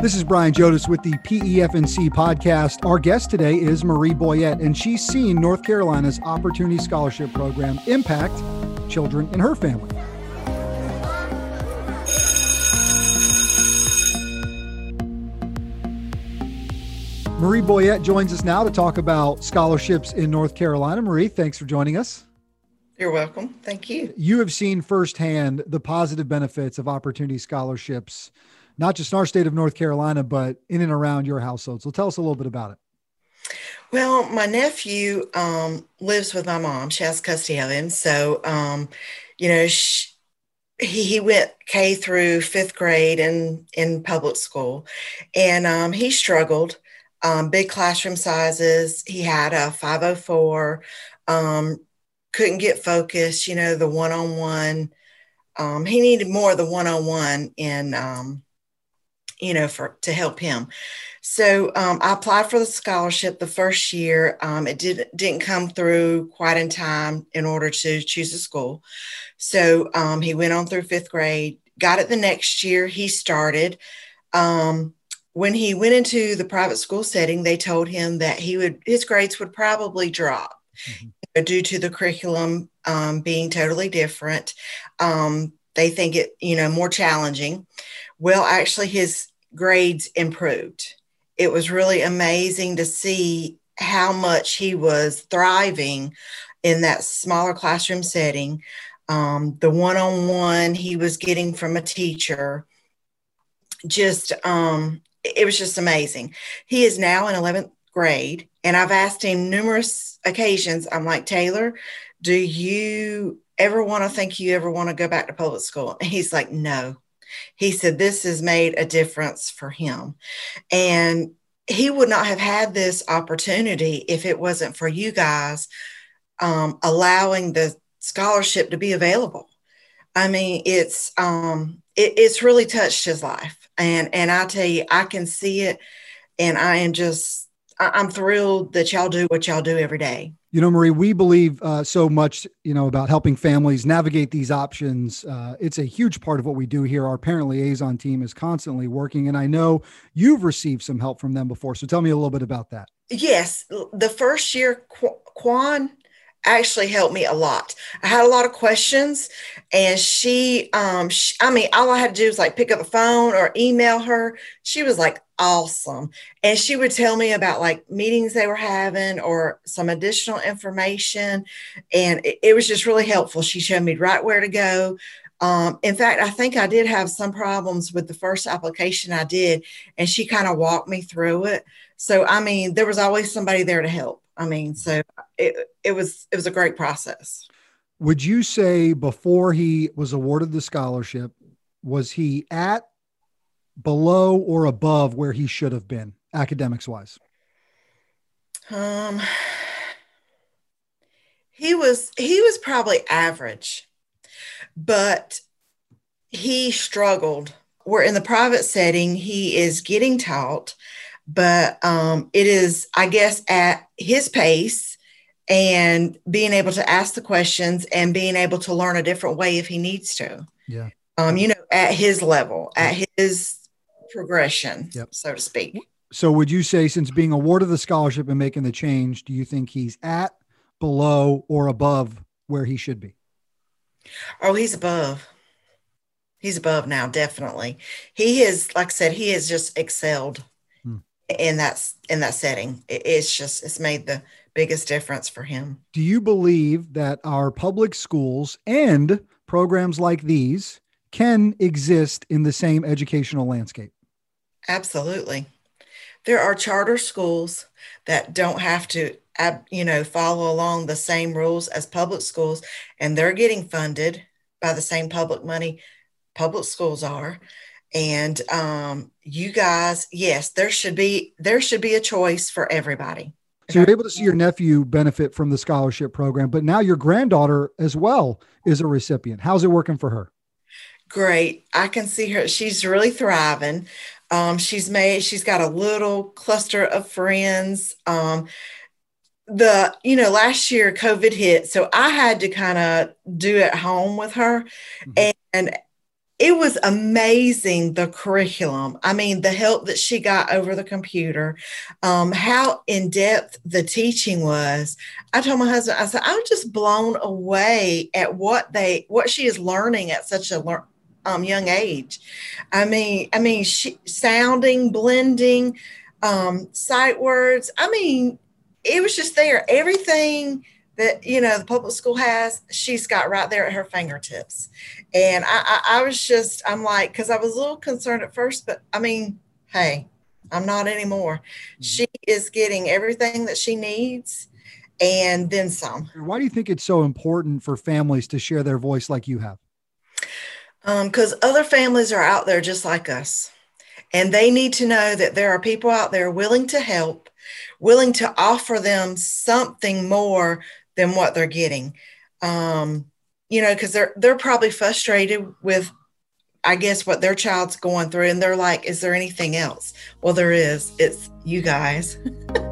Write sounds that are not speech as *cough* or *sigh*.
This is Brian Jodice with the PEFNC podcast. Our guest today is Marie Boyette, and she's seen North Carolina's Opportunity Scholarship Program impact children in her family. Marie Boyette joins us now to talk about scholarships in North Carolina. Marie, thanks for joining us. You're welcome. Thank you. You have seen firsthand the positive benefits of opportunity scholarships, not just in our state of North Carolina, but in and around your household. So tell us a little bit about it. Well, my nephew um, lives with my mom. She has custody of him. So, um, you know, she, he, he went K through fifth grade in, in public school, and um, he struggled um, big classroom sizes. He had a 504, um, couldn't get focused, you know, the one on one. He needed more of the one on one in, um, you know, for to help him. So um, I applied for the scholarship the first year. Um, it did, didn't come through quite in time in order to choose a school. So um, he went on through fifth grade, got it the next year. He started. Um, when he went into the private school setting, they told him that he would his grades would probably drop mm-hmm. due to the curriculum um, being totally different. Um, they think it, you know, more challenging. Well, actually, his grades improved. It was really amazing to see how much he was thriving in that smaller classroom setting. Um, the one on one he was getting from a teacher, just um, it was just amazing. He is now in 11th grade, and I've asked him numerous occasions. I'm like, Taylor, do you ever want to think you ever want to go back to public school? And he's like, no. He said, this has made a difference for him. And he would not have had this opportunity if it wasn't for you guys um, allowing the scholarship to be available. I mean, it's um, it, it's really touched his life and and I tell you, I can see it, and I am just I'm thrilled that y'all do what y'all do every day. You know, Marie, we believe uh, so much, you know, about helping families navigate these options. Uh, it's a huge part of what we do here. Our parent liaison team is constantly working, and I know you've received some help from them before. So tell me a little bit about that. Yes, the first year, Quan actually helped me a lot. I had a lot of questions, and she, um, she, I mean, all I had to do was like pick up the phone or email her. She was like awesome, and she would tell me about like meetings they were having or some additional information, and it, it was just really helpful. She showed me right where to go. Um, in fact, I think I did have some problems with the first application I did, and she kind of walked me through it. So, I mean, there was always somebody there to help. I mean, so it, it was it was a great process. Would you say before he was awarded the scholarship, was he at, below, or above where he should have been academics wise? Um, he was he was probably average, but he struggled. Where in the private setting, he is getting taught but um, it is, I guess, at his pace and being able to ask the questions and being able to learn a different way if he needs to. Yeah. Um, you know, at his level, at his progression, yep. so to speak. So, would you say, since being awarded the scholarship and making the change, do you think he's at, below, or above where he should be? Oh, he's above. He's above now, definitely. He is, like I said, he has just excelled hmm. in that in that setting. It's just it's made the biggest difference for him. Do you believe that our public schools and programs like these can exist in the same educational landscape? Absolutely. There are charter schools that don't have to you know follow along the same rules as public schools and they're getting funded by the same public money public schools are. And um, you guys yes there should be there should be a choice for everybody. So you're able to see your nephew benefit from the scholarship program but now your granddaughter as well is a recipient. How's it working for her? Great. I can see her. She's really thriving um, she's made she's got a little cluster of friends um, the you know last year covid hit so i had to kind of do at home with her mm-hmm. and it was amazing the curriculum. I mean, the help that she got over the computer, um, how in depth the teaching was. I told my husband, I said, I'm just blown away at what they, what she is learning at such a um, young age. I mean, I mean, she, sounding, blending, um, sight words. I mean, it was just there. Everything that you know the public school has she's got right there at her fingertips and i i, I was just i'm like because i was a little concerned at first but i mean hey i'm not anymore mm-hmm. she is getting everything that she needs and then some why do you think it's so important for families to share their voice like you have because um, other families are out there just like us and they need to know that there are people out there willing to help willing to offer them something more than what they're getting. Um, you know, because they're they're probably frustrated with, I guess, what their child's going through, and they're like, "Is there anything else?" Well, there is. It's you guys. *laughs*